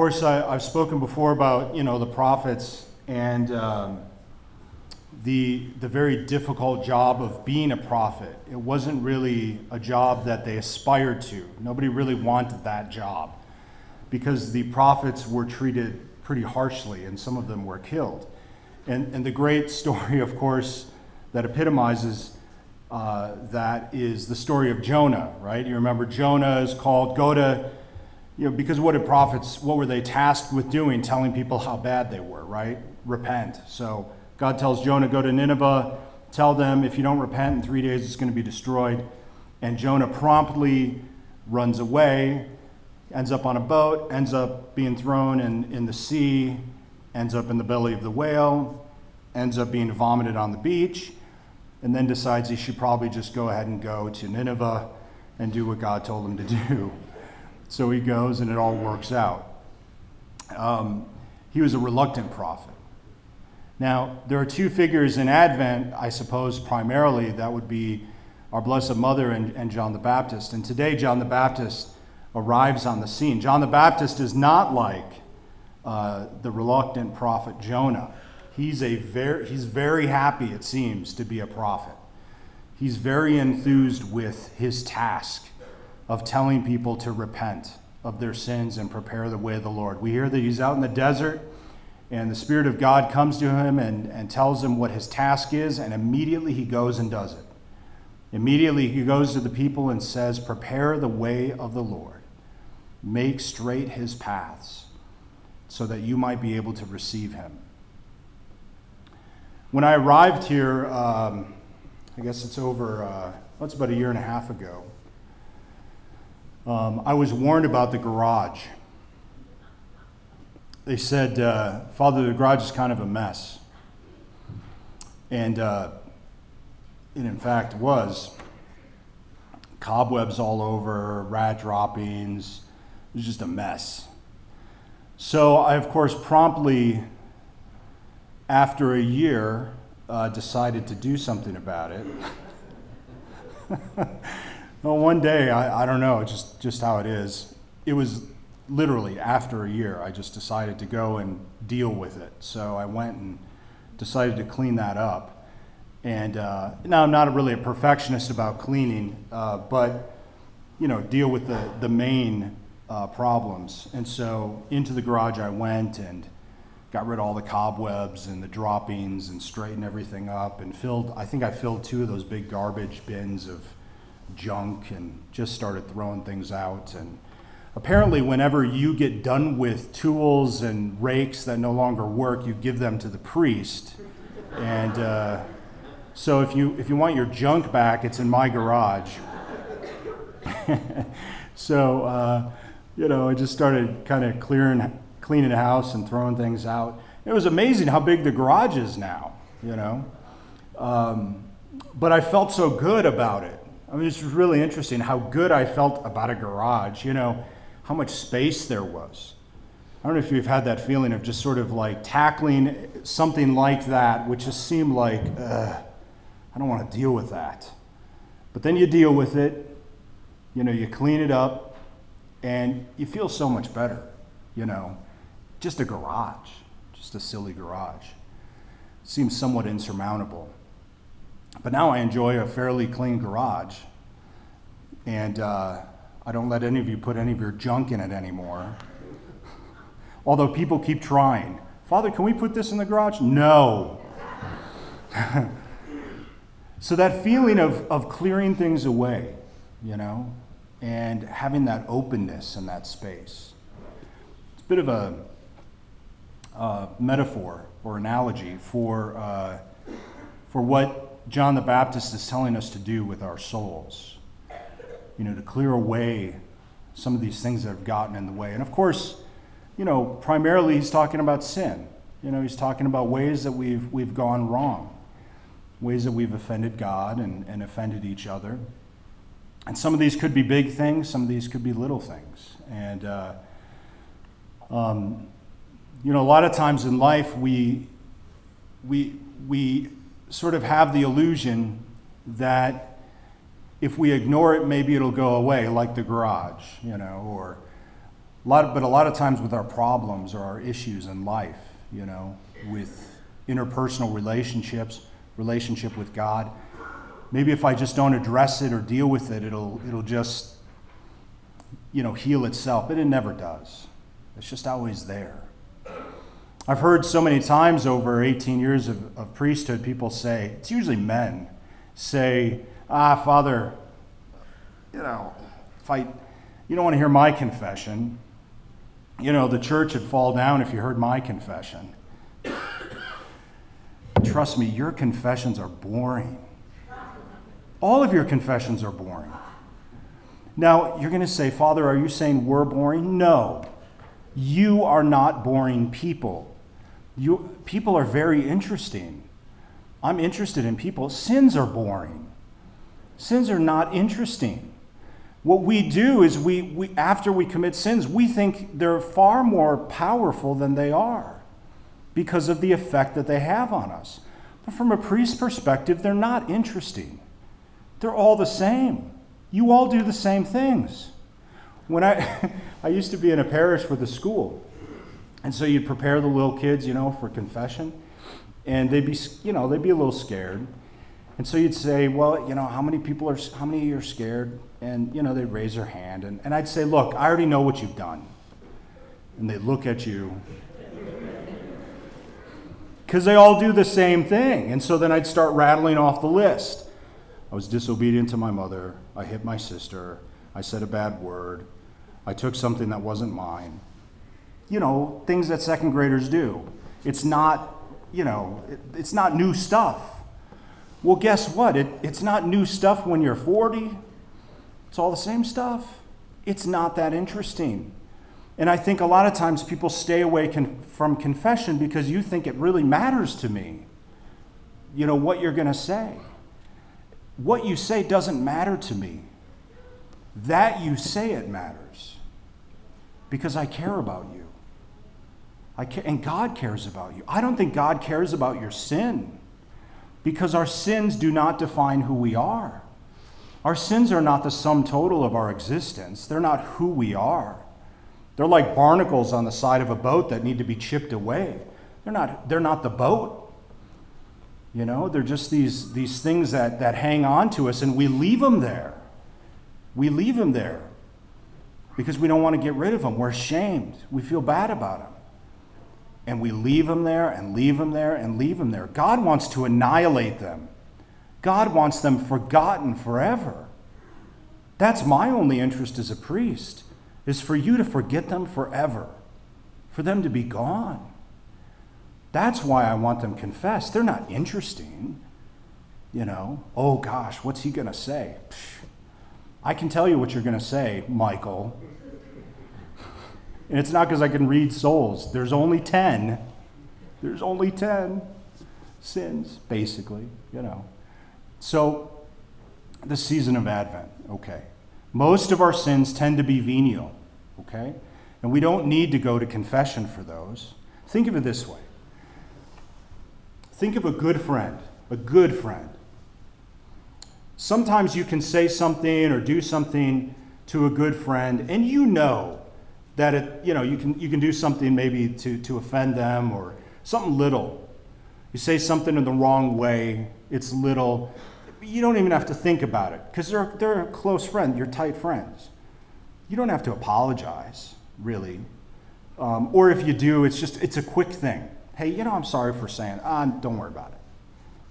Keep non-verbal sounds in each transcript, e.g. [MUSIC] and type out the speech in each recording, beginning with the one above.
course, I, have spoken before about you know the prophets and um, the the very difficult job of being a prophet. It wasn't really a job that they aspired to. Nobody really wanted that job because the prophets were treated pretty harshly, and some of them were killed. And and the great [LAUGHS] story, of course, that epitomizes. Uh, that is the story of Jonah, right? You remember Jonah is called, go to you know, because what did prophets, what were they tasked with doing? Telling people how bad they were, right? Repent. So God tells Jonah, go to Nineveh, tell them if you don't repent in three days, it's going to be destroyed. And Jonah promptly runs away, ends up on a boat, ends up being thrown in, in the sea, ends up in the belly of the whale, ends up being vomited on the beach, and then decides he should probably just go ahead and go to Nineveh and do what God told him to do. So he goes, and it all works out. Um, he was a reluctant prophet. Now, there are two figures in Advent, I suppose, primarily. That would be our Blessed Mother and, and John the Baptist. And today, John the Baptist arrives on the scene. John the Baptist is not like uh, the reluctant prophet Jonah. He's, a very, he's very happy, it seems, to be a prophet. He's very enthused with his task of telling people to repent of their sins and prepare the way of the Lord. We hear that he's out in the desert and the Spirit of God comes to him and, and tells him what his task is, and immediately he goes and does it. Immediately he goes to the people and says, Prepare the way of the Lord, make straight his paths, so that you might be able to receive him. When I arrived here, um, I guess it's over, uh, what's about a year and a half ago, um, I was warned about the garage. They said, uh, Father, the garage is kind of a mess. And uh, it, in fact, was. Cobwebs all over, rat droppings. It was just a mess. So I, of course, promptly, after a year, uh, decided to do something about it. [LAUGHS] Well, one day, I, I don't know, just, just how it is. It was literally after a year, I just decided to go and deal with it. So I went and decided to clean that up. And uh, now I'm not really a perfectionist about cleaning, uh, but you know, deal with the, the main uh, problems. And so into the garage I went and got rid of all the cobwebs and the droppings and straightened everything up and filled, I think I filled two of those big garbage bins of junk and just started throwing things out. And apparently, whenever you get done with tools and rakes that no longer work, you give them to the priest. And uh, so, if you if you want your junk back, it's in my garage. [LAUGHS] so, uh, you know, I just started kind of clearing, cleaning the house and throwing things out. It was amazing how big the garage is now. You know. Um, but I felt so good about it. I mean, it's really interesting how good I felt about a garage, you know, how much space there was. I don't know if you've had that feeling of just sort of like tackling something like that, which just seemed like, I don't want to deal with that. But then you deal with it, you know, you clean it up, and you feel so much better, you know. Just a garage, just a silly garage. Seems somewhat insurmountable. But now I enjoy a fairly clean garage. And uh, I don't let any of you put any of your junk in it anymore. [LAUGHS] Although people keep trying. Father, can we put this in the garage? No. [LAUGHS] so that feeling of, of clearing things away, you know, and having that openness in that space. It's a bit of a, a metaphor or analogy for, uh, for what John the Baptist is telling us to do with our souls. You know, to clear away some of these things that have gotten in the way. And of course, you know, primarily he's talking about sin. You know, he's talking about ways that we've, we've gone wrong, ways that we've offended God and, and offended each other. And some of these could be big things, some of these could be little things. And, uh, um, you know, a lot of times in life we, we, we sort of have the illusion that if we ignore it, maybe it'll go away, like the garage, you know, or A lot of, but a lot of times with our problems or our issues in life, you know, with interpersonal relationships, relationship with God, maybe if I just don't address it or deal with it, it'll, it'll just, you know, heal itself. But it never does. It's just always there. I've heard so many times over 18 years of, of priesthood, people say, it's usually men, say, ah, Father, you know, if I, you don't want to hear my confession, you know, the church would fall down if you heard my confession. Trust me, your confessions are boring. All of your confessions are boring. Now, you're going to say, Father, are you saying we're boring? No. You are not boring people. You, people are very interesting. I'm interested in people. Sins are boring. Sins are not interesting. What we do is we, we after we commit sins, we think they're far more powerful than they are because of the effect that they have on us. But from a priest's perspective, they're not interesting. They're all the same. You all do the same things. When I, [LAUGHS] I used to be in a parish with a school, and so you'd prepare the little kids, you know, for confession, and they'd be, you know, they'd be a little scared. And so you'd say, well, you know, how many people are, how many of you are scared? And, you know, they'd raise their hand. And, and I'd say, look, I already know what you've done. And they'd look at you. Because they all do the same thing. And so then I'd start rattling off the list. I was disobedient to my mother. I hit my sister. I said a bad word. I took something that wasn't mine. You know, things that second graders do. It's not, you know, it, it's not new stuff. Well, guess what? It, it's not new stuff when you're 40. It's all the same stuff. It's not that interesting. And I think a lot of times people stay away con- from confession because you think it really matters to me. You know, what you're going to say. What you say doesn't matter to me. That you say it matters because I care about you. I care, and God cares about you. I don't think God cares about your sin because our sins do not define who we are. Our sins are not the sum total of our existence, they're not who we are. They're like barnacles on the side of a boat that need to be chipped away. They're not, they're not the boat. You know, they're just these, these things that, that hang on to us, and we leave them there. We leave them there because we don't want to get rid of them. We're ashamed. We feel bad about them and we leave them there and leave them there and leave them there. God wants to annihilate them. God wants them forgotten forever. That's my only interest as a priest, is for you to forget them forever, for them to be gone. That's why I want them confessed. They're not interesting. You know, oh gosh, what's he going to say? I can tell you what you're going to say, Michael. And it's not because I can read souls. There's only 10. There's only 10 sins, basically, you know. So, the season of Advent, okay. Most of our sins tend to be venial, okay? And we don't need to go to confession for those. Think of it this way think of a good friend, a good friend. Sometimes you can say something or do something to a good friend, and you know that it, you know, you can, you can do something maybe to, to offend them or something little. You say something in the wrong way, it's little. You don't even have to think about it because they're, they're a close friend, you're tight friends. You don't have to apologize, really. Um, or if you do, it's just, it's a quick thing. Hey, you know, I'm sorry for saying, ah, don't worry about it.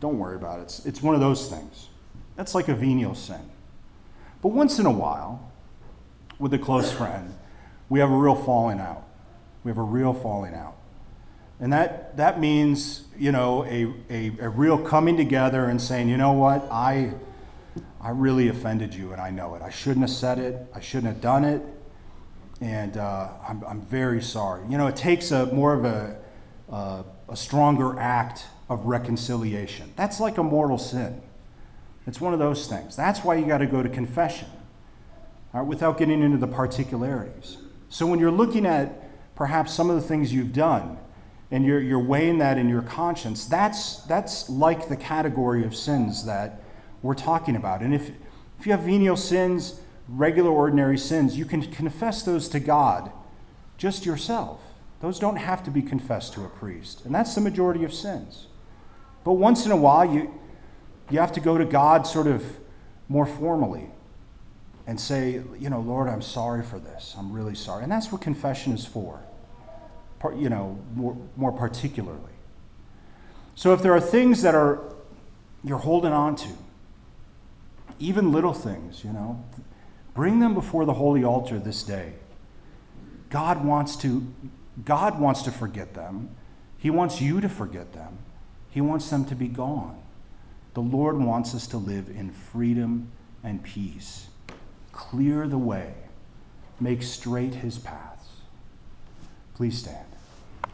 Don't worry about it. It's, it's one of those things. That's like a venial sin. But once in a while, with a close friend, we have a real falling out. We have a real falling out. And that, that means, you know, a, a, a real coming together and saying, you know what, I, I really offended you and I know it. I shouldn't have said it. I shouldn't have done it. And uh, I'm, I'm very sorry. You know, it takes a more of a, uh, a stronger act of reconciliation. That's like a mortal sin. It's one of those things. That's why you got to go to confession, all right, without getting into the particularities. So when you're looking at perhaps some of the things you've done and you're, you're weighing that in your conscience, that's, that's like the category of sins that we're talking about. And if, if you have venial sins, regular ordinary sins, you can confess those to God just yourself. Those don't have to be confessed to a priest. And that's the majority of sins. But once in a while, you, you have to go to God sort of more formally and say, you know, Lord, I'm sorry for this. I'm really sorry. And that's what confession is for, you know, more, more particularly. So if there are things that are you're holding on to, even little things, you know, bring them before the holy altar this day. God wants to God wants to forget them. He wants you to forget them. He wants them to be gone. The Lord wants us to live in freedom and peace. Clear the way, make straight his paths. Please stand.